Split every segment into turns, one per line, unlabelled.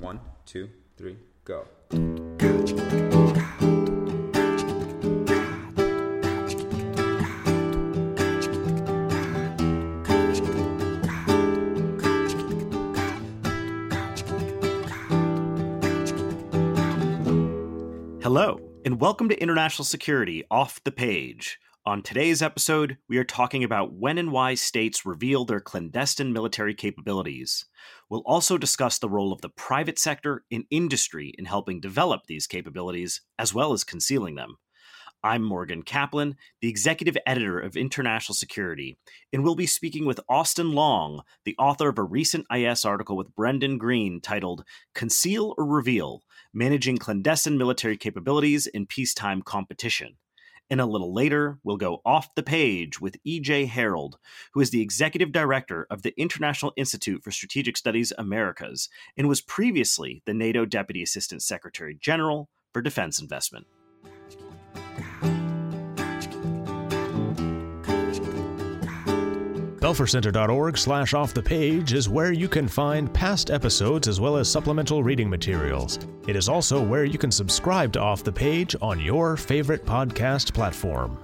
One, two, three, go.
Hello, and welcome to International Security Off the Page. On today's episode, we are talking about when and why states reveal their clandestine military capabilities. We'll also discuss the role of the private sector and industry in helping develop these capabilities, as well as concealing them. I'm Morgan Kaplan, the executive editor of International Security, and we'll be speaking with Austin Long, the author of a recent IS article with Brendan Green titled Conceal or Reveal Managing Clandestine Military Capabilities in Peacetime Competition. And a little later, we'll go off the page with E.J. Herold, who is the executive director of the International Institute for Strategic Studies Americas and was previously the NATO Deputy Assistant Secretary General for Defense Investment.
Belfercenter.org slash off the page is where you can find past episodes as well as supplemental reading materials. It is also where you can subscribe to Off the Page on your favorite podcast platform.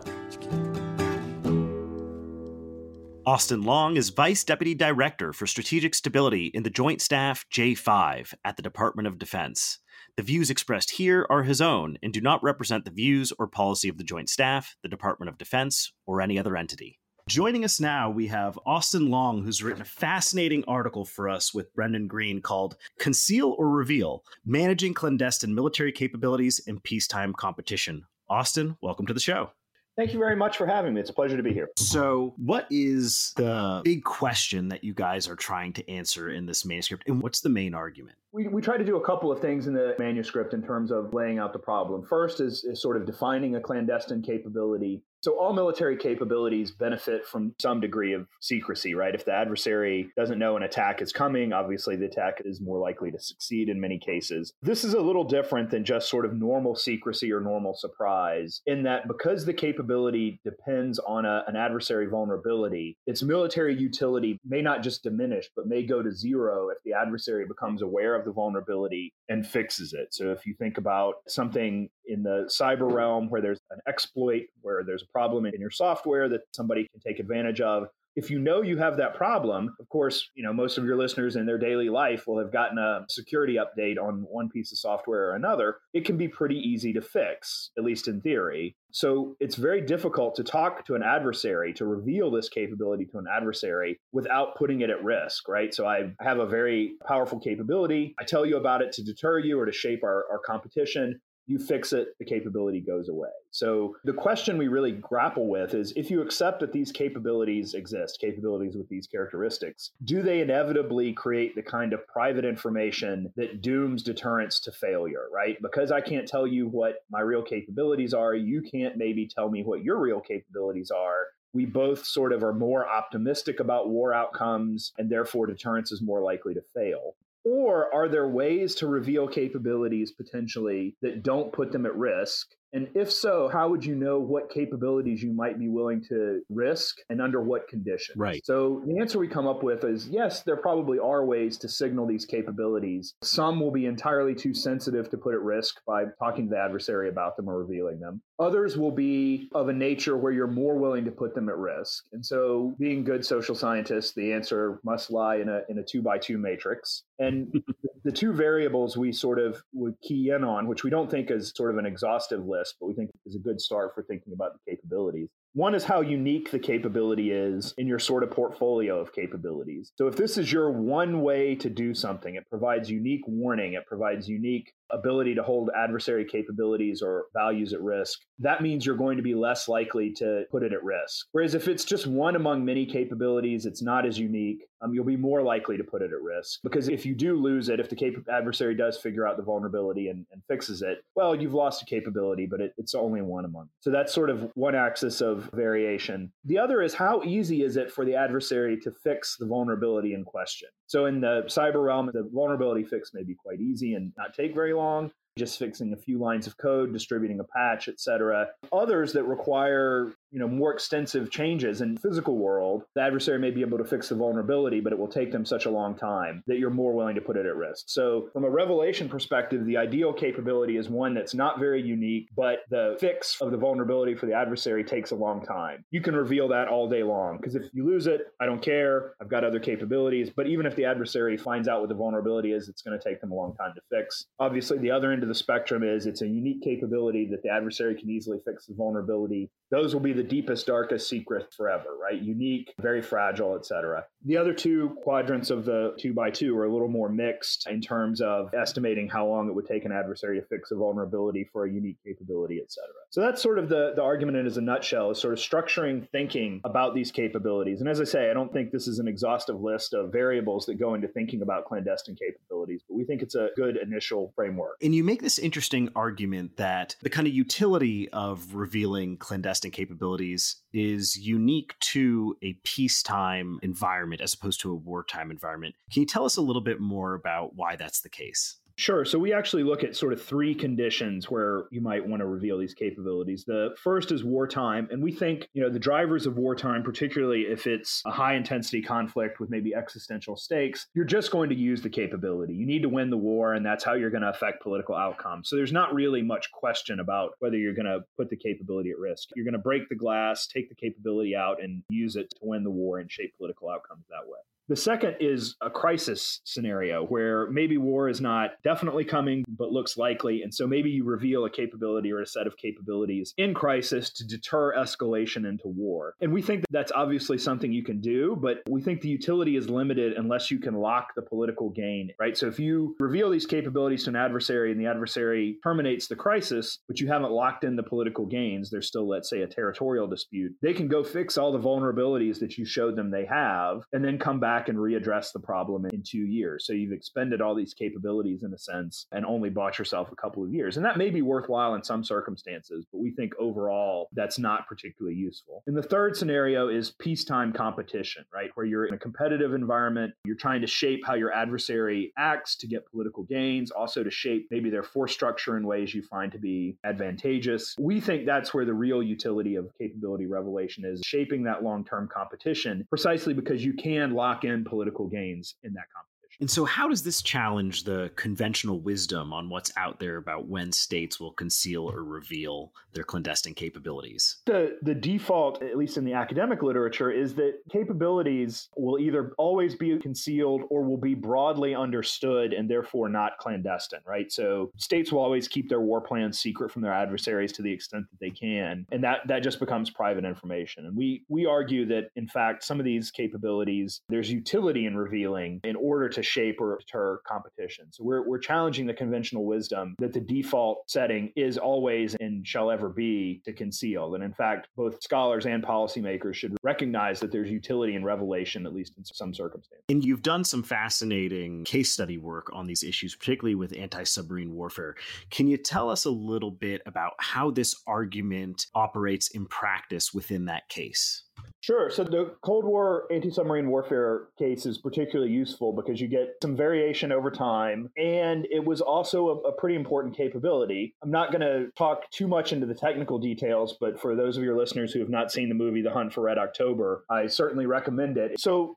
Austin Long is Vice Deputy Director for Strategic Stability in the Joint Staff J5 at the Department of Defense. The views expressed here are his own and do not represent the views or policy of the Joint Staff, the Department of Defense, or any other entity. Joining us now, we have Austin Long, who's written a fascinating article for us with Brendan Green called Conceal or Reveal Managing Clandestine Military Capabilities in Peacetime Competition. Austin, welcome to the show.
Thank you very much for having me. It's a pleasure to be here.
So, what is the big question that you guys are trying to answer in this manuscript, and what's the main argument?
We, we try to do a couple of things in the manuscript in terms of laying out the problem. First is, is sort of defining a clandestine capability so all military capabilities benefit from some degree of secrecy, right? If the adversary doesn't know an attack is coming, obviously the attack is more likely to succeed in many cases. This is a little different than just sort of normal secrecy or normal surprise in that because the capability depends on a, an adversary vulnerability, its military utility may not just diminish, but may go to zero if the adversary becomes aware of the vulnerability and fixes it. So if you think about something in the cyber realm where there's an exploit, where there's a problem in your software that somebody can take advantage of. If you know you have that problem, of course, you know, most of your listeners in their daily life will have gotten a security update on one piece of software or another. It can be pretty easy to fix, at least in theory. So it's very difficult to talk to an adversary, to reveal this capability to an adversary without putting it at risk, right? So I have a very powerful capability. I tell you about it to deter you or to shape our, our competition you fix it, the capability goes away. So the question we really grapple with is if you accept that these capabilities exist, capabilities with these characteristics, do they inevitably create the kind of private information that dooms deterrence to failure, right? Because I can't tell you what my real capabilities are, you can't maybe tell me what your real capabilities are. We both sort of are more optimistic about war outcomes, and therefore deterrence is more likely to fail. Or are there ways to reveal capabilities potentially that don't put them at risk and if so, how would you know what capabilities you might be willing to risk and under what conditions?
Right.
So the answer we come up with is yes, there probably are ways to signal these capabilities. Some will be entirely too sensitive to put at risk by talking to the adversary about them or revealing them. Others will be of a nature where you're more willing to put them at risk. And so being good social scientists, the answer must lie in a in a two by two matrix. And the two variables we sort of would key in on, which we don't think is sort of an exhaustive list, but we think is a good start for thinking about the capabilities. One is how unique the capability is in your sort of portfolio of capabilities. So if this is your one way to do something, it provides unique warning, it provides unique ability to hold adversary capabilities or values at risk, that means you're going to be less likely to put it at risk. Whereas if it's just one among many capabilities, it's not as unique, um, you'll be more likely to put it at risk. Because if you do lose it, if the cap- adversary does figure out the vulnerability and, and fixes it, well, you've lost a capability, but it, it's only one among. So that's sort of one axis of variation. The other is how easy is it for the adversary to fix the vulnerability in question? So in the cyber realm, the vulnerability fix may be quite easy and not take very long. just fixing a few lines of code, distributing a patch, etc. Others that require you know more extensive changes in physical world the adversary may be able to fix the vulnerability but it will take them such a long time that you're more willing to put it at risk. So from a revelation perspective the ideal capability is one that's not very unique but the fix of the vulnerability for the adversary takes a long time. You can reveal that all day long because if you lose it i don't care. I've got other capabilities. But even if the adversary finds out what the vulnerability is it's going to take them a long time to fix. Obviously the other end of the spectrum is it's a unique capability that the adversary can easily fix the vulnerability those will be the deepest, darkest secret forever, right? Unique, very fragile, etc. The other two quadrants of the two by two are a little more mixed in terms of estimating how long it would take an adversary to fix a vulnerability for a unique capability, etc. So that's sort of the, the argument in as a nutshell is sort of structuring thinking about these capabilities. And as I say, I don't think this is an exhaustive list of variables that go into thinking about clandestine capabilities, but we think it's a good initial framework.
And you make this interesting argument that the kind of utility of revealing clandestine capabilities is unique to a peacetime environment as opposed to a wartime environment. Can you tell us a little bit more about why that's the case?
Sure. So we actually look at sort of three conditions where you might want to reveal these capabilities. The first is wartime, and we think, you know, the drivers of wartime, particularly if it's a high intensity conflict with maybe existential stakes, you're just going to use the capability. You need to win the war, and that's how you're going to affect political outcomes. So there's not really much question about whether you're going to put the capability at risk. You're going to break the glass, take the capability out, and use it to win the war and shape political outcomes that way. The second is a crisis scenario where maybe war is not definitely coming, but looks likely. And so maybe you reveal a capability or a set of capabilities in crisis to deter escalation into war. And we think that that's obviously something you can do, but we think the utility is limited unless you can lock the political gain, right? So if you reveal these capabilities to an adversary and the adversary terminates the crisis, but you haven't locked in the political gains, there's still, let's say, a territorial dispute, they can go fix all the vulnerabilities that you showed them they have and then come back back and readdress the problem in two years. So you've expended all these capabilities in a sense and only bought yourself a couple of years. And that may be worthwhile in some circumstances, but we think overall that's not particularly useful. And the third scenario is peacetime competition, right? Where you're in a competitive environment, you're trying to shape how your adversary acts to get political gains, also to shape maybe their force structure in ways you find to be advantageous. We think that's where the real utility of capability revelation is shaping that long term competition precisely because you can lock in political gains in that competition.
And so, how does this challenge the conventional wisdom on what's out there about when states will conceal or reveal their clandestine capabilities?
The, the default, at least in the academic literature, is that capabilities will either always be concealed or will be broadly understood and therefore not clandestine, right? So, states will always keep their war plans secret from their adversaries to the extent that they can. And that, that just becomes private information. And we, we argue that, in fact, some of these capabilities, there's utility in revealing in order to shape or deter competition. So we're, we're challenging the conventional wisdom that the default setting is always and shall ever be to conceal. And in fact, both scholars and policymakers should recognize that there's utility in revelation, at least in some circumstances.
And you've done some fascinating case study work on these issues, particularly with anti submarine warfare. Can you tell us a little bit about how this argument operates in practice within that case?
Sure. So the Cold War anti submarine warfare case is particularly useful because you get some variation over time, and it was also a, a pretty important capability. I'm not going to talk too much into the technical details, but for those of your listeners who have not seen the movie The Hunt for Red October, I certainly recommend it. So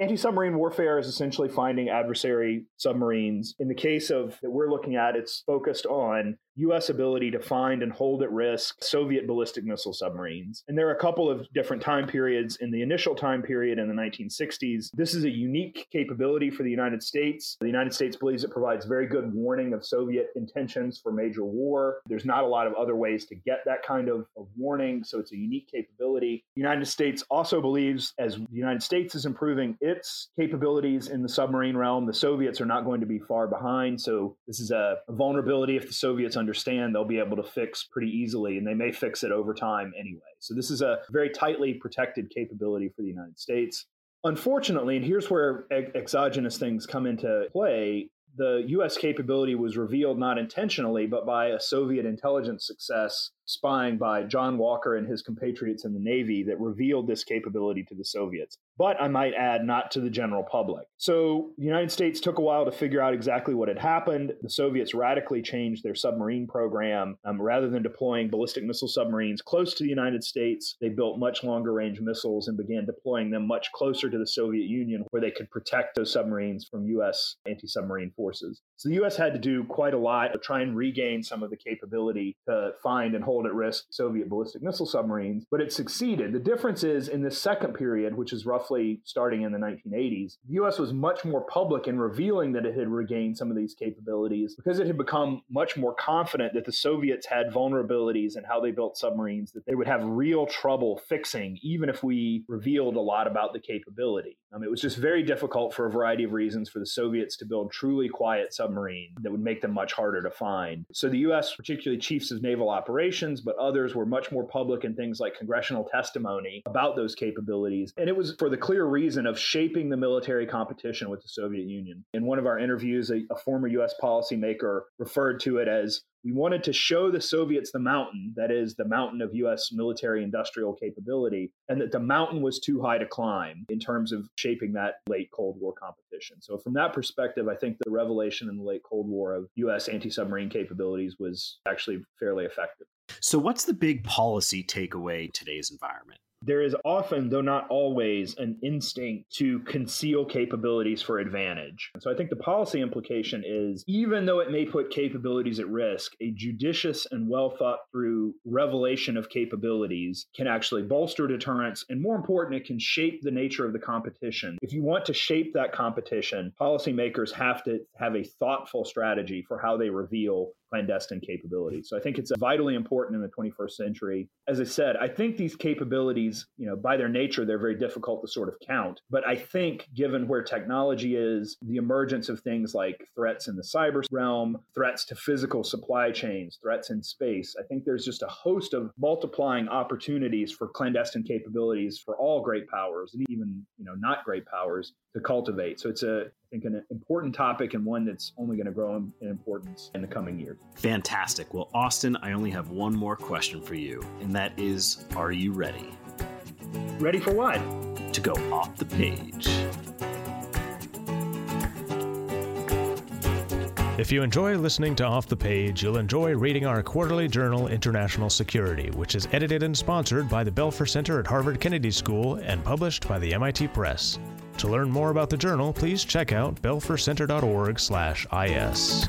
Anti submarine warfare is essentially finding adversary submarines. In the case of that we're looking at, it's focused on U.S. ability to find and hold at risk Soviet ballistic missile submarines. And there are a couple of different time periods. In the initial time period in the 1960s, this is a unique capability for the United States. The United States believes it provides very good warning of Soviet intentions for major war. There's not a lot of other ways to get that kind of, of warning, so it's a unique capability. The United States also believes as the United States is improving its capabilities in the submarine realm, the Soviets are not going to be far behind. So this is a, a vulnerability if the Soviets understand, they'll be able to fix pretty easily, and they may fix it over time anyway. So this is a very tightly protected capability for the United States. Unfortunately, and here's where exogenous things come into play, the US capability was revealed not intentionally, but by a Soviet intelligence success spying by John Walker and his compatriots in the Navy that revealed this capability to the Soviets. But I might add, not to the general public. So the United States took a while to figure out exactly what had happened. The Soviets radically changed their submarine program. Um, rather than deploying ballistic missile submarines close to the United States, they built much longer range missiles and began deploying them much closer to the Soviet Union, where they could protect those submarines from U.S. anti submarine forces. So the U.S. had to do quite a lot to try and regain some of the capability to find and hold at risk Soviet ballistic missile submarines, but it succeeded. The difference is in this second period, which is roughly starting in the 1980s, the U.S. was much more public in revealing that it had regained some of these capabilities because it had become much more confident that the Soviets had vulnerabilities in how they built submarines that they would have real trouble fixing, even if we revealed a lot about the capability. Um, it was just very difficult for a variety of reasons for the Soviets to build truly quiet submarines that would make them much harder to find. So the U.S., particularly chiefs of naval operations, but others were much more public in things like congressional testimony about those capabilities. And it was for the clear reason of shaping the military competition with the Soviet Union. In one of our interviews, a, a former U.S. policymaker referred to it as we wanted to show the Soviets the mountain, that is, the mountain of U.S. military industrial capability, and that the mountain was too high to climb in terms of shaping that late Cold War competition. So, from that perspective, I think the revelation in the late Cold War of U.S. anti submarine capabilities was actually fairly effective.
So, what's the big policy takeaway in today's environment?
There is often, though not always, an instinct to conceal capabilities for advantage. So I think the policy implication is even though it may put capabilities at risk, a judicious and well thought through revelation of capabilities can actually bolster deterrence. And more important, it can shape the nature of the competition. If you want to shape that competition, policymakers have to have a thoughtful strategy for how they reveal clandestine capabilities. So I think it's vitally important in the 21st century. As I said, I think these capabilities, you know, by their nature, they're very difficult to sort of count. But I think given where technology is, the emergence of things like threats in the cyber realm, threats to physical supply chains, threats in space, I think there's just a host of multiplying opportunities for clandestine capabilities for all great powers and even, you know, not great powers to cultivate. So it's a think an important topic and one that's only going to grow in, importance in the coming years.
Fantastic. Well, Austin, I only have one more question for you, and that is Are you ready?
Ready for what?
To go off the page.
If you enjoy listening to Off the Page, you'll enjoy reading our quarterly journal, International Security, which is edited and sponsored by the Belfer Center at Harvard Kennedy School and published by the MIT Press. To learn more about the journal, please check out belfercenter.org/is.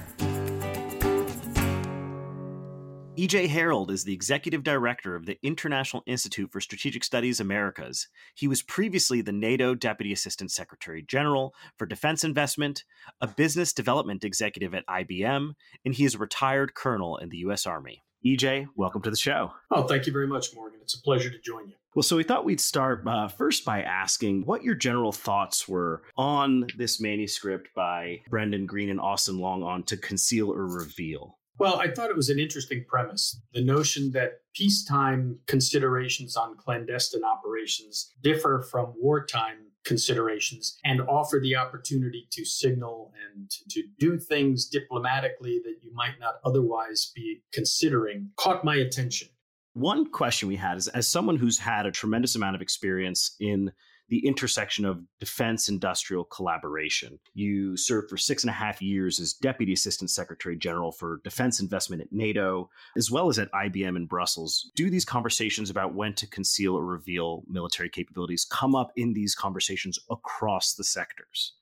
E.J. Herold is the executive director of the International Institute for Strategic Studies Americas. He was previously the NATO Deputy Assistant Secretary General for Defense Investment, a business development executive at IBM, and he is a retired colonel in the U.S. Army. EJ, welcome to the show.
Oh, thank you very much, Morgan. It's a pleasure to join you.
Well, so we thought we'd start uh, first by asking what your general thoughts were on this manuscript by Brendan Green and Austin Long on To Conceal or Reveal.
Well, I thought it was an interesting premise. The notion that peacetime considerations on clandestine operations differ from wartime considerations and offer the opportunity to signal and to do things diplomatically that you might not otherwise be considering caught my attention.
One question we had is as someone who's had a tremendous amount of experience in the intersection of defense industrial collaboration. You served for six and a half years as Deputy Assistant Secretary General for Defense Investment at NATO, as well as at IBM in Brussels. Do these conversations about when to conceal or reveal military capabilities come up in these conversations across the sectors?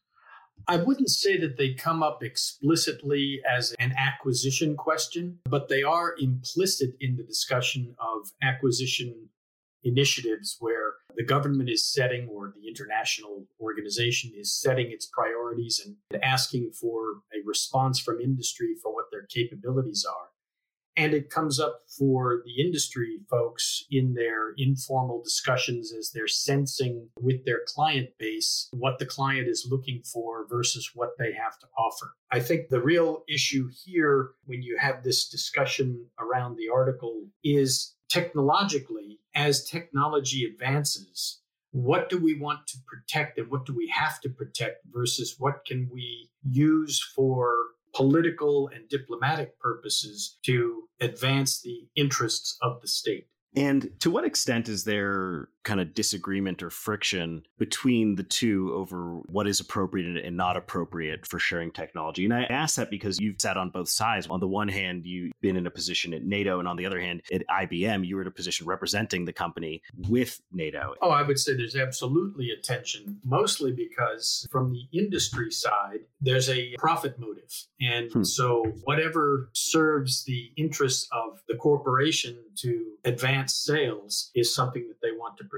I wouldn't say that they come up explicitly as an acquisition question, but they are implicit in the discussion of acquisition initiatives where the government is setting or the international organization is setting its priorities and asking for a response from industry for what their capabilities are. And it comes up for the industry folks in their informal discussions as they're sensing with their client base what the client is looking for versus what they have to offer. I think the real issue here, when you have this discussion around the article, is technologically, as technology advances, what do we want to protect and what do we have to protect versus what can we use for political and diplomatic purposes to advance the interests of the state.
And to what extent is there kind of disagreement or friction between the two over what is appropriate and not appropriate for sharing technology. And I ask that because you've sat on both sides. On the one hand, you've been in a position at NATO, and on the other hand, at IBM, you were in a position representing the company with NATO.
Oh, I would say there's absolutely a tension, mostly because from the industry side, there's a profit motive. And hmm. so whatever serves the interests of the corporation to advance sales is something that they want to pursue.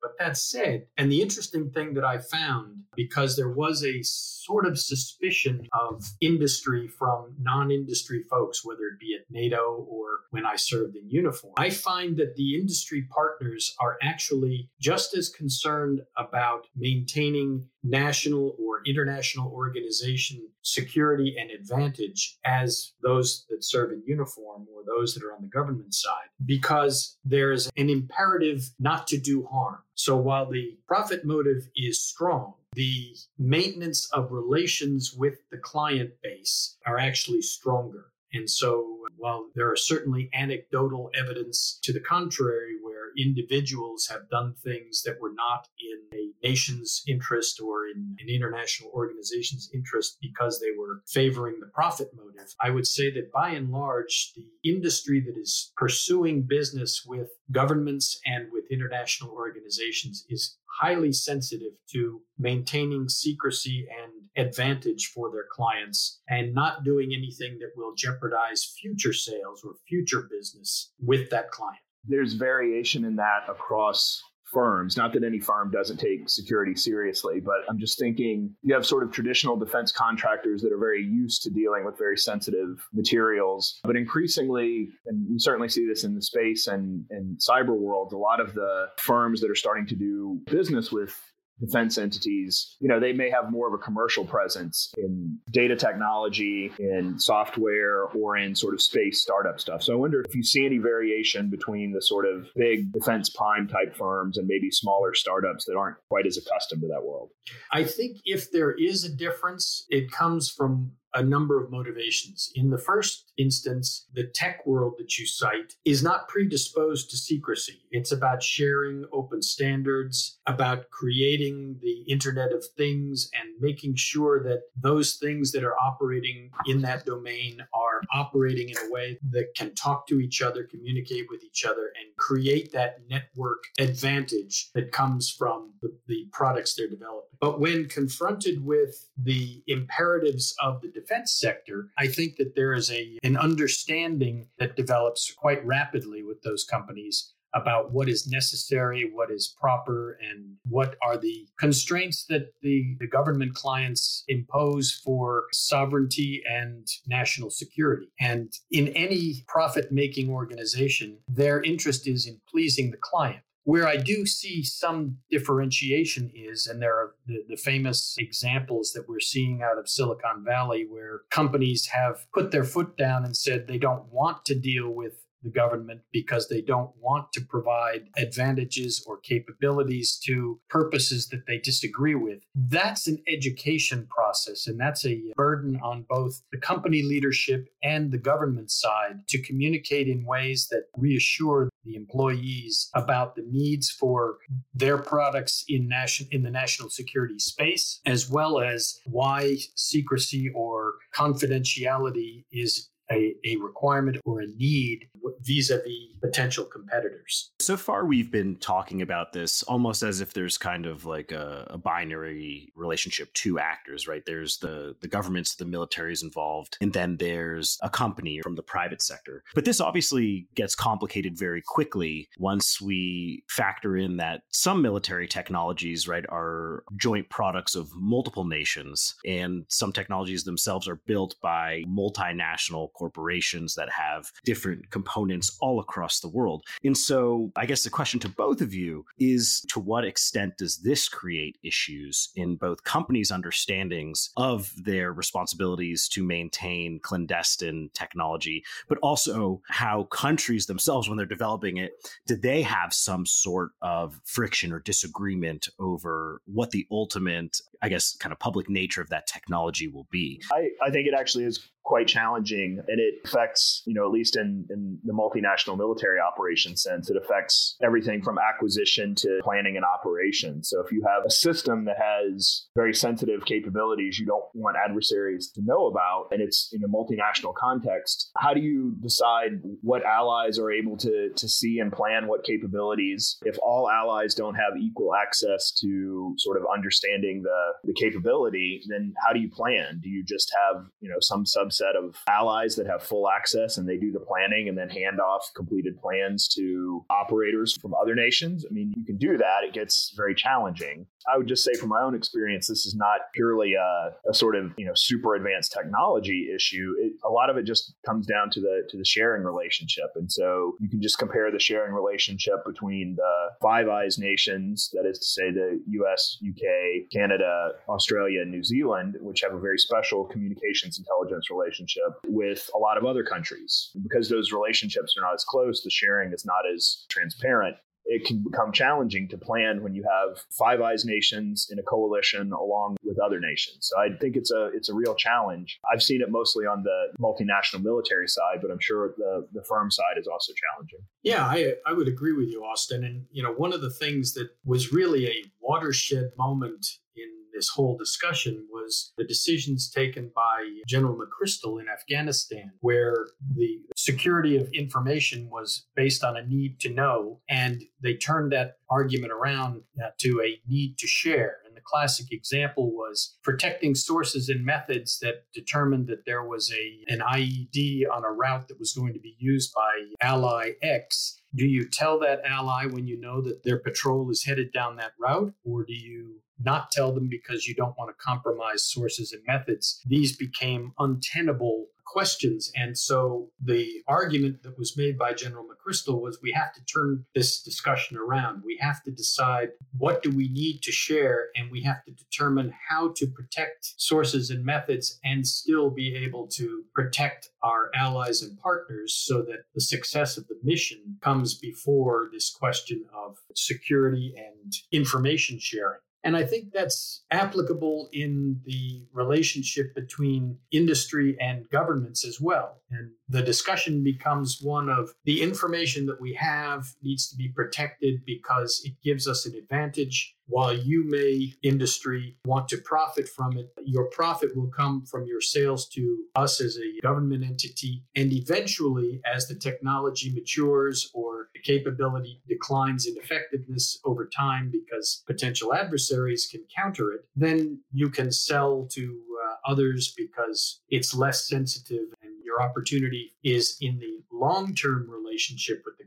But that said, and the interesting thing that I found, because there was a sort of suspicion of industry from non industry folks, whether it be at NATO or when I served in uniform, I find that the industry partners are actually just as concerned about maintaining national or international organization security and advantage as those that serve in uniform or those that are on the government side because there's an imperative not to do harm. So while the profit motive is strong, the maintenance of relations with the client base are actually stronger. And so while there are certainly anecdotal evidence to the contrary, individuals have done things that were not in a nation's interest or in an international organization's interest because they were favoring the profit motive, I would say that by and large, the industry that is pursuing business with governments and with international organizations is highly sensitive to maintaining secrecy and advantage for their clients and not doing anything that will jeopardize future sales or future business with that client.
There's variation in that across firms. Not that any firm doesn't take security seriously, but I'm just thinking you have sort of traditional defense contractors that are very used to dealing with very sensitive materials. But increasingly, and we certainly see this in the space and, and cyber world, a lot of the firms that are starting to do business with defense entities, you know, they may have more of a commercial presence in data technology, in software, or in sort of space startup stuff. So I wonder if you see any variation between the sort of big defense prime type firms and maybe smaller startups that aren't quite as accustomed to that world.
I think if there is a difference, it comes from a number of motivations. In the first instance, the tech world that you cite is not predisposed to secrecy. It's about sharing open standards, about creating the Internet of Things, and making sure that those things that are operating in that domain are operating in a way that can talk to each other, communicate with each other, and create that network advantage that comes from the, the products they're developing. But when confronted with the imperatives of the defense sector, I think that there is a an understanding that develops quite rapidly with those companies about what is necessary, what is proper, and what are the constraints that the, the government clients impose for sovereignty and national security. And in any profit making organization, their interest is in pleasing the client. Where I do see some differentiation is, and there are the, the, famous examples that we're seeing out of Silicon Valley where companies have put their foot down and said they don't want to deal with the government because they don't want to provide advantages or capabilities to purposes that they disagree with. That's an education process, and that's a burden on both the company leadership and the government side to communicate in ways that reassure the employees about the needs for their products in national in the national security space as well as why secrecy or confidentiality is a, a requirement or a need vis a vis potential competitors.
So far, we've been talking about this almost as if there's kind of like a, a binary relationship, to actors, right? There's the, the governments, the militaries involved, and then there's a company from the private sector. But this obviously gets complicated very quickly once we factor in that some military technologies, right, are joint products of multiple nations, and some technologies themselves are built by multinational corporations that have different components all across the world. And so I guess the question to both of you is to what extent does this create issues in both companies' understandings of their responsibilities to maintain clandestine technology, but also how countries themselves, when they're developing it, do they have some sort of friction or disagreement over what the ultimate, I guess, kind of public nature of that technology will be?
I, I think it actually is quite challenging and it affects, you know, at least in, in the multinational military operation sense, it affects everything from acquisition to planning and operation. So if you have a system that has very sensitive capabilities you don't want adversaries to know about, and it's in a multinational context, how do you decide what allies are able to, to see and plan what capabilities if all allies don't have equal access to sort of understanding the, the capability, then how do you plan? Do you just have, you know, some subset of allies that have full access and they do the planning and then hand off completed plans to operators from other nations? I mean, you can do that. It gets very challenging. I would just say from my own experience, this is not purely a, a sort of you know super advanced technology issue. It, a lot of it just comes down to the to the sharing relationship, and so you can just compare the sharing relationship between the Five Eyes nations, that is to say the U.S., U.K., Canada, Australia, and New Zealand, which have a very special communications intelligence relationship with a lot of other countries. Because those relationships are not as close, the sharing is not as transparent it can become challenging to plan when you have Five Eyes nations in a coalition along with other nations. So I think it's a it's a real challenge. I've seen it mostly on the multinational military side, but I'm sure the the firm side is also challenging.
Yeah, I I would agree with you, Austin. And you know, one of the things that was really a watershed moment in this whole discussion was the decisions taken by General McChrystal in Afghanistan, where the security of information was based on a need to know, and they turned that argument around uh, to a need to share. And the classic example was protecting sources and methods that determined that there was a an IED on a route that was going to be used by ally X do you tell that ally when you know that their patrol is headed down that route, or do you not tell them because you don't want to compromise sources and methods? These became untenable questions. And so the argument that was made by General McChrystal was we have to turn this discussion around. We have to decide what do we need to share, and we have to determine how to protect sources and methods and still be able to protect our allies and partners so that the success of the mission comes before this question of security and information sharing. And I think that's applicable in the relationship between industry and governments as well. And the discussion becomes one of the information that we have needs to be protected because it gives us an advantage. While you may, industry, want to profit from it, your profit will come from your sales to us as a government entity. And eventually, as the technology matures or the capability declines in effectiveness over time because potential adversaries can counter it, then you can sell to uh, others because it's less sensitive your opportunity is in the long term relationship with the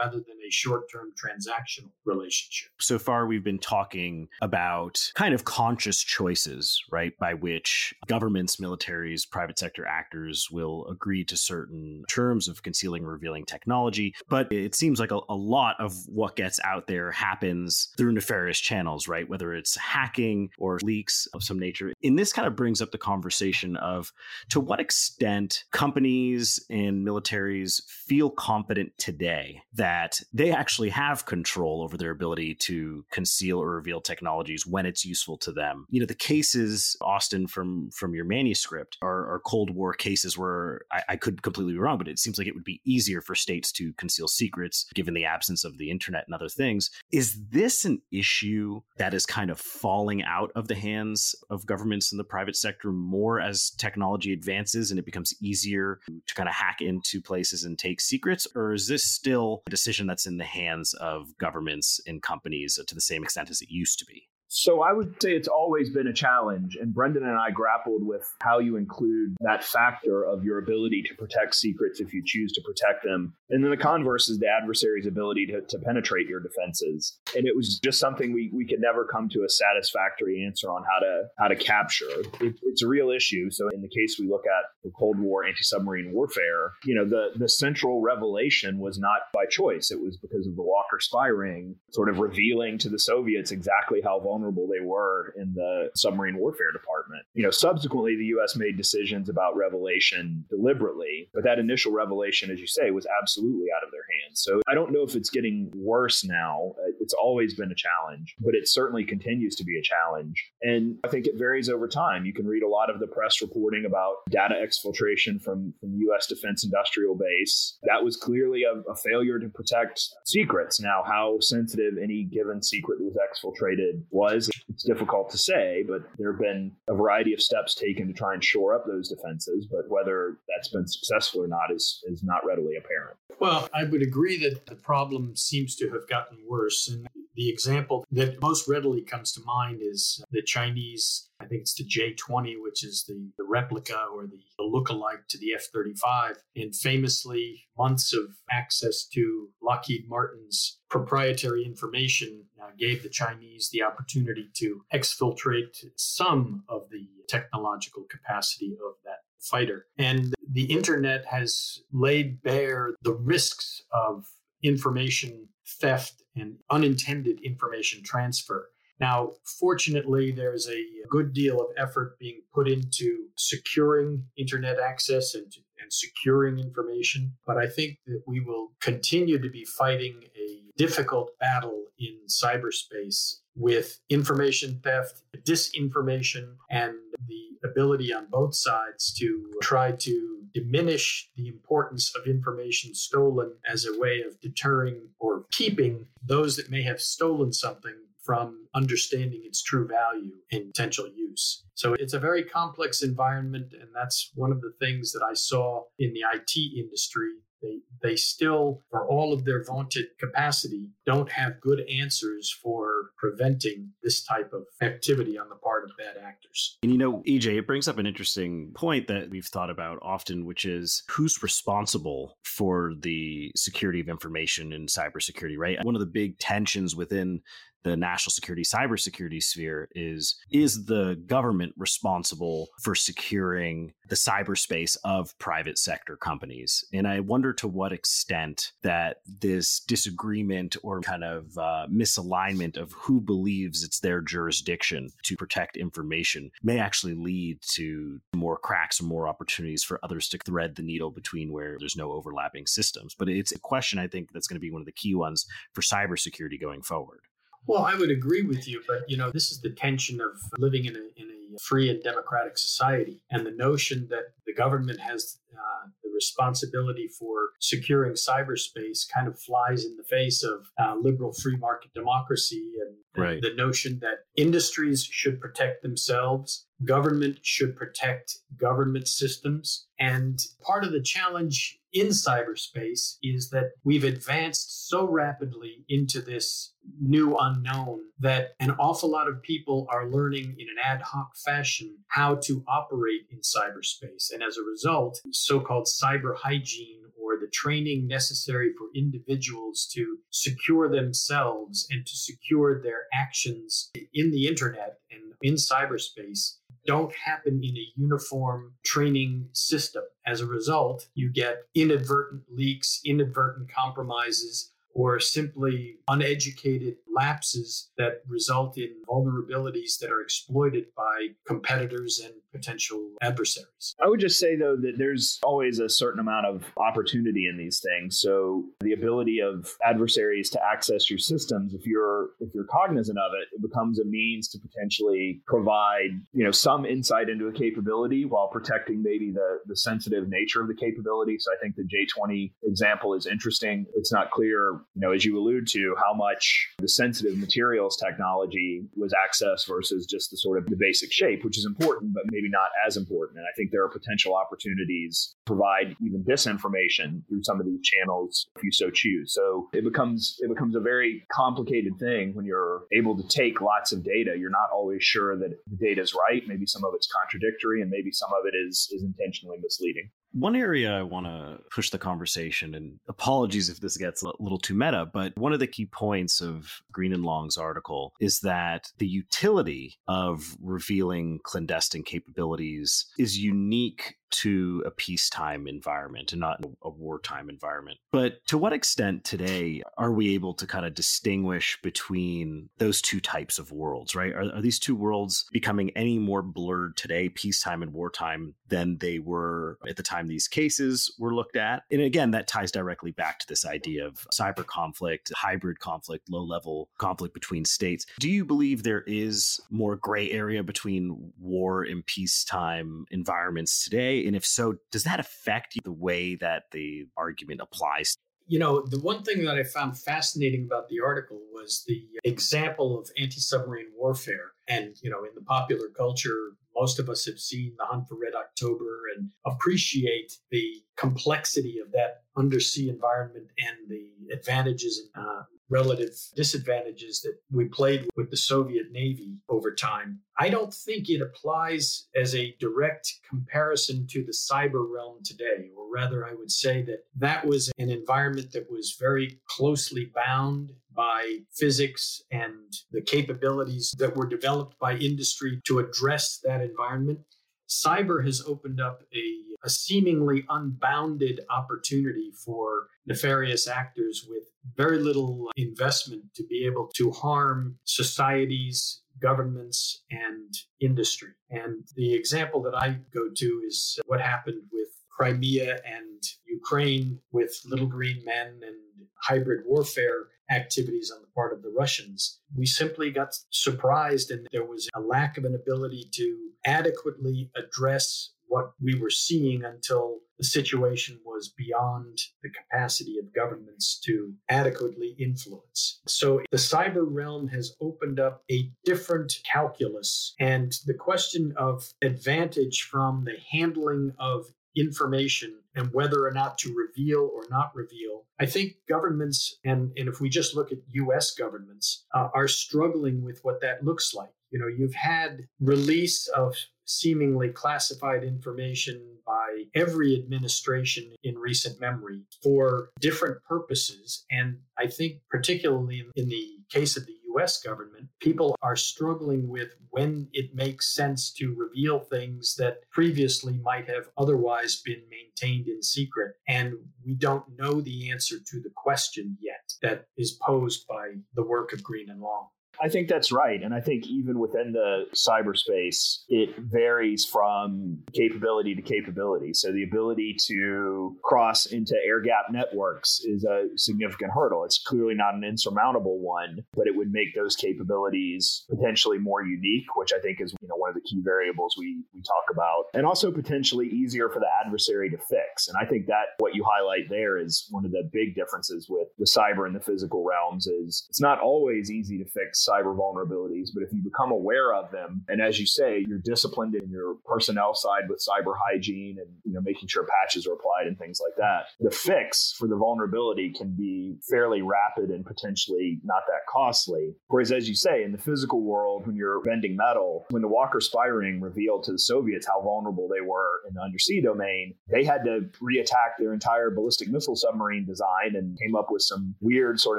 rather than a short term transactional relationship.
So far, we've been talking about kind of conscious choices, right, by which governments, militaries, private sector actors will agree to certain terms of concealing revealing technology. But it seems like a, a lot of what gets out there happens through nefarious channels, right? Whether it's hacking or leaks of some nature. And this kind of brings up the conversation of to what extent companies and militaries feel confident today that they actually have control over their ability to conceal or reveal technologies when it's useful to them. You know, the cases, Austin, from from your manuscript are, are Cold War cases where I, I could completely be wrong, but it seems like it would be easier for states to conceal secrets given the absence of the internet and other things. Is this an issue that is kind of falling out of the hands of governments in the private sector more as technology advances and it becomes easier to kind of hack into places and take secrets? Or is this still a decision that's in the hands of governments and companies to the same extent as it used to be?
So I would say it's always been a challenge. And Brendan and I grappled with how you include that factor of your ability to protect secrets if you choose to protect them. And then the converse is the adversary's ability to, to penetrate your defenses. And it was just something we, we could never come to a satisfactory answer on how to how to capture. It, it's a real issue. So in the case we look at the Cold War anti-submarine warfare, you know, the, the central revelation was not by choice. It was because of the Walker spy ring sort of revealing to the Soviets exactly how vulnerable vulnerable they were in the submarine warfare department. You know, subsequently, the U.S. made decisions about revelation deliberately, but that initial revelation, as you say, was absolutely out of their hands. So I don't know if it's getting worse now. Uh, it's always been a challenge, but it certainly continues to be a challenge. And I think it varies over time. You can read a lot of the press reporting about data exfiltration from, from the U.S. Defense Industrial Base. That was clearly a, a failure to protect secrets. Now, how sensitive any given secret was exfiltrated was, it's difficult to say, but there have been a variety of steps taken to try and shore up those defenses. But whether that's been successful or not is, is not readily apparent.
Well, I would agree that the problem seems to have gotten worse. And the example that most readily comes to mind is the Chinese, I think it's the J 20, which is the, the replica or the, the look-alike to the F 35. And famously, months of access to Lockheed Martin's proprietary information uh, gave the Chinese the opportunity to exfiltrate some of the technological capacity of that fighter. And the internet has laid bare the risks of information theft and unintended information transfer. Now, fortunately, there's a good deal of effort being put into securing internet access and, and securing information. But I think that we will continue to be fighting a difficult battle in cyberspace with information theft, disinformation, and the ability on both sides to try to diminish the importance of information stolen as a way of deterring or keeping those that may have stolen something from understanding its true value and potential use. So it's a very complex environment, and that's one of the things that I saw in the IT industry they, they still, for all of their vaunted capacity, don't have good answers for preventing this type of activity on the part of bad actors.
And you know, EJ, it brings up an interesting point that we've thought about often, which is who's responsible for the security of information in cybersecurity, right? One of the big tensions within the national security cybersecurity sphere is is the government responsible for securing the cyberspace of private sector companies? And i wonder to what extent that this disagreement or kind of uh, misalignment of who believes it's their jurisdiction to protect information may actually lead to more cracks and more opportunities for others to thread the needle between where there's no overlapping systems. But it's a question i think that's going to be one of the key ones for cybersecurity going forward
well, I would agree with you, but you know, this is the tension of living in a in a free and democratic society, and the notion that the government has uh, the responsibility for securing cyberspace kind of flies in the face of uh, liberal free market democracy and
right.
the notion that industries should protect themselves, government should protect government systems, and part of the challenge in cyberspace is that we've advanced so rapidly into this new unknown that an awful lot of people are learning in an ad hoc fashion how to operate in cyberspace. And as a result, so called cyber hygiene or the training necessary for individuals to secure themselves and to secure their actions in the internet and in cyberspace don't happen in a uniform training system. As a result, you get inadvertent leaks, inadvertent compromises, or simply uneducated lapses that result in vulnerabilities that are exploited by competitors and potential adversaries.
I would just say, though, that there's always a certain amount of opportunity in these things. So the ability of adversaries to access your systems, if you're if you're cognizant of it, it becomes a means to potentially provide, you know, some insight into a capability while protecting maybe the the sensitive nature of the capability. So I think the J20 example is interesting. It's not clear, you know, as you allude to, how much the sensitive materials technology was accessed versus just the sort of the basic shape, which is important, but maybe not as important. And I think there are potential opportunities to provide even disinformation through some of these channels if you so choose. So it becomes it becomes a very complicated thing when you're able to take lots of data. You're not always sure that the data is right. Maybe some of it's contradictory and maybe some of it is is intentionally misleading.
One area I want to push the conversation, and apologies if this gets a little too meta, but one of the key points of Green and Long's article is that the utility of revealing clandestine capabilities is unique to a peacetime environment and not a wartime environment. But to what extent today are we able to kind of distinguish between those two types of worlds, right? Are, are these two worlds becoming any more blurred today, peacetime and wartime, than they were at the time these cases were looked at? And again, that ties directly back to this idea of cyber conflict, hybrid conflict, low level conflict between states. Do you believe there is more gray area between war and peacetime environments today? And if so, does that affect the way that the argument applies?
You know, the one thing that I found fascinating about the article was the example of anti submarine warfare. And, you know, in the popular culture, most of us have seen The Hunt for Red October and appreciate the complexity of that undersea environment and the advantages uh, relative disadvantages that we played with the Soviet Navy over time. I don't think it applies as a direct comparison to the cyber realm today, or rather, I would say that that was an environment that was very closely bound by physics and the capabilities that were developed by industry to address that environment. Cyber has opened up a, a seemingly unbounded opportunity for nefarious actors with very little investment to be able to harm societies, governments, and industry. And the example that I go to is what happened with Crimea and Ukraine with little green men and hybrid warfare activities on the part of the Russians. We simply got surprised, and there was a lack of an ability to adequately address what we were seeing until the situation was beyond the capacity of governments to adequately influence. So the cyber realm has opened up a different calculus. And the question of advantage from the handling of information and whether or not to reveal or not reveal. I think governments, and, and if we just look at US governments, uh, are struggling with what that looks like. You know, you've had release of seemingly classified information by every administration in recent memory for different purposes. And I think, particularly in the case of the US government, people are struggling with when it makes sense to reveal things that previously might have otherwise been maintained in secret. And we don't know the answer to the question yet that is posed by the work of Green and Long.
I think that's right. And I think even within the cyberspace, it varies from capability to capability. So the ability to cross into air gap networks is a significant hurdle. It's clearly not an insurmountable one, but it would make those capabilities potentially more unique, which I think is you know one of the key variables we we talk about. And also potentially easier for the adversary to fix. And I think that what you highlight there is one of the big differences with the cyber and the physical realms is it's not always easy to fix cyber vulnerabilities, but if you become aware of them, and as you say, you're disciplined in your personnel side with cyber hygiene and you know making sure patches are applied and things like that, the fix for the vulnerability can be fairly rapid and potentially not that costly. Whereas, as you say, in the physical world, when you're bending metal, when the Walker spy ring revealed to the Soviets how vulnerable they were in the undersea domain, they had to reattack their entire ballistic missile submarine design and came up with some weird sort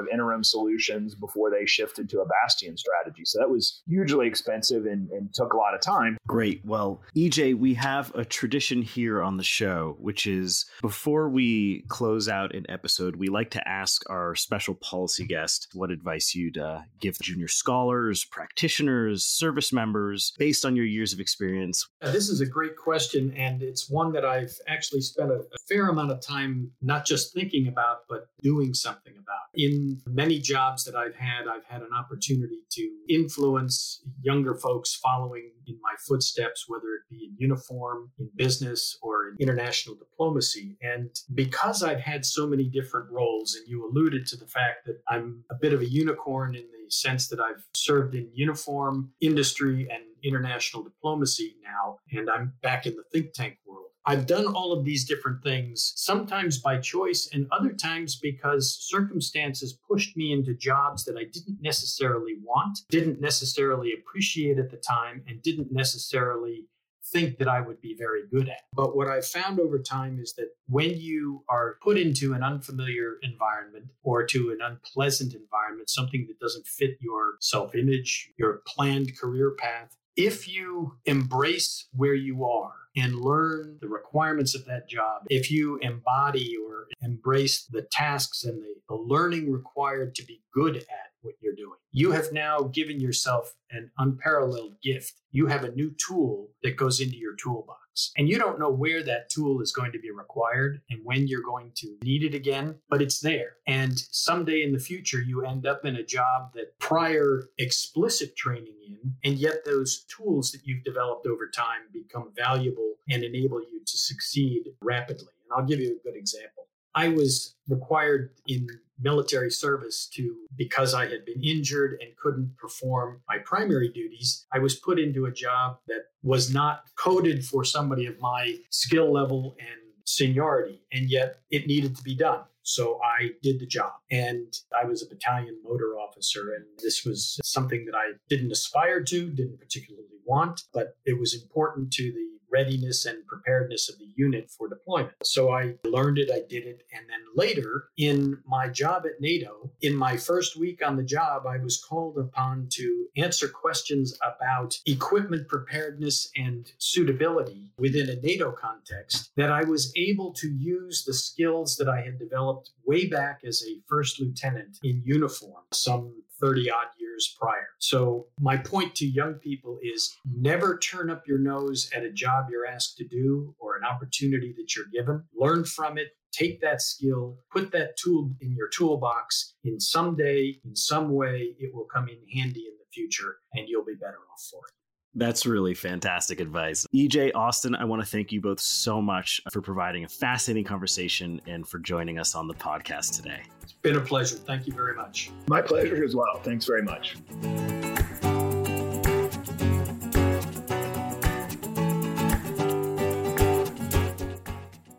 of interim solutions before they shifted to a bastion Bastion strategy. So that was hugely expensive and, and took a lot of time.
Great. Well, EJ, we have a tradition here on the show, which is before we close out an episode, we like to ask our special policy guest what advice you'd uh, give junior scholars, practitioners, service members, based on your years of experience.
Uh, this is a great question, and it's one that I've actually spent a, a fair amount of time not just thinking about, but doing something about. In many jobs that I've had, I've had an opportunity opportunity to influence younger folks following in my footsteps, whether it be in uniform, in business, or in international diplomacy. And because I've had so many different roles, and you alluded to the fact that I'm a bit of a unicorn in the sense that I've served in uniform, industry, and international diplomacy now, and I'm back in the think tank. I've done all of these different things, sometimes by choice, and other times because circumstances pushed me into jobs that I didn't necessarily want, didn't necessarily appreciate at the time, and didn't necessarily think that I would be very good at. But what I've found over time is that when you are put into an unfamiliar environment or to an unpleasant environment, something that doesn't fit your self image, your planned career path, if you embrace where you are and learn the requirements of that job, if you embody or embrace the tasks and the, the learning required to be good at what you're doing, you have now given yourself an unparalleled gift. You have a new tool that goes into your toolbox. And you don't know where that tool is going to be required and when you're going to need it again, but it's there. And someday in the future, you end up in a job that prior explicit training in, and yet those tools that you've developed over time become valuable and enable you to succeed rapidly. And I'll give you a good example. I was required in military service to, because I had been injured and couldn't perform my primary duties, I was put into a job that was not coded for somebody of my skill level and seniority, and yet it needed to be done. So I did the job. And I was a battalion motor officer. And this was something that I didn't aspire to, didn't particularly want, but it was important to the readiness and preparedness of the unit for deployment. So I learned it, I did it. And then later in my job at NATO, in my first week on the job, I was called upon to answer questions about equipment preparedness and suitability within a NATO context that I was able to use the skills that I had developed way back as a first lieutenant in uniform some 30 odd years prior. So, my point to young people is never turn up your nose at a job you're asked to do or an opportunity that you're given. Learn from it, take that skill, put that tool in your toolbox. In some day, in some way, it will come in handy in the future and you'll be better off for it.
That's really fantastic advice. EJ, Austin, I want to thank you both so much for providing a fascinating conversation and for joining us on the podcast today.
It's been a pleasure. Thank you very much.
My pleasure as well. Thanks very much.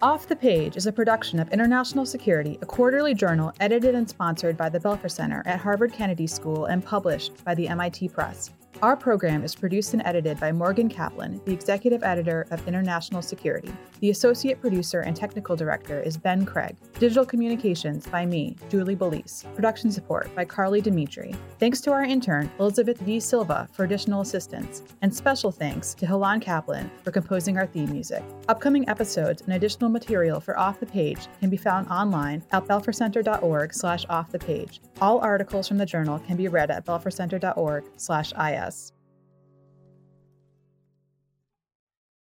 Off the Page is a production of International Security, a quarterly journal edited and sponsored by the Belfer Center at Harvard Kennedy School and published by the MIT Press. Our program is produced and edited by Morgan Kaplan, the executive editor of International Security. The associate producer and technical director is Ben Craig. Digital communications by me, Julie Balise. Production support by Carly Dimitri. Thanks to our intern, Elizabeth V. Silva, for additional assistance. And special thanks to Hilan Kaplan for composing our theme music. Upcoming episodes and additional material for Off the Page can be found online at belfercenter.org slash off the page. All articles from the journal can be read at belfercenter.org slash is.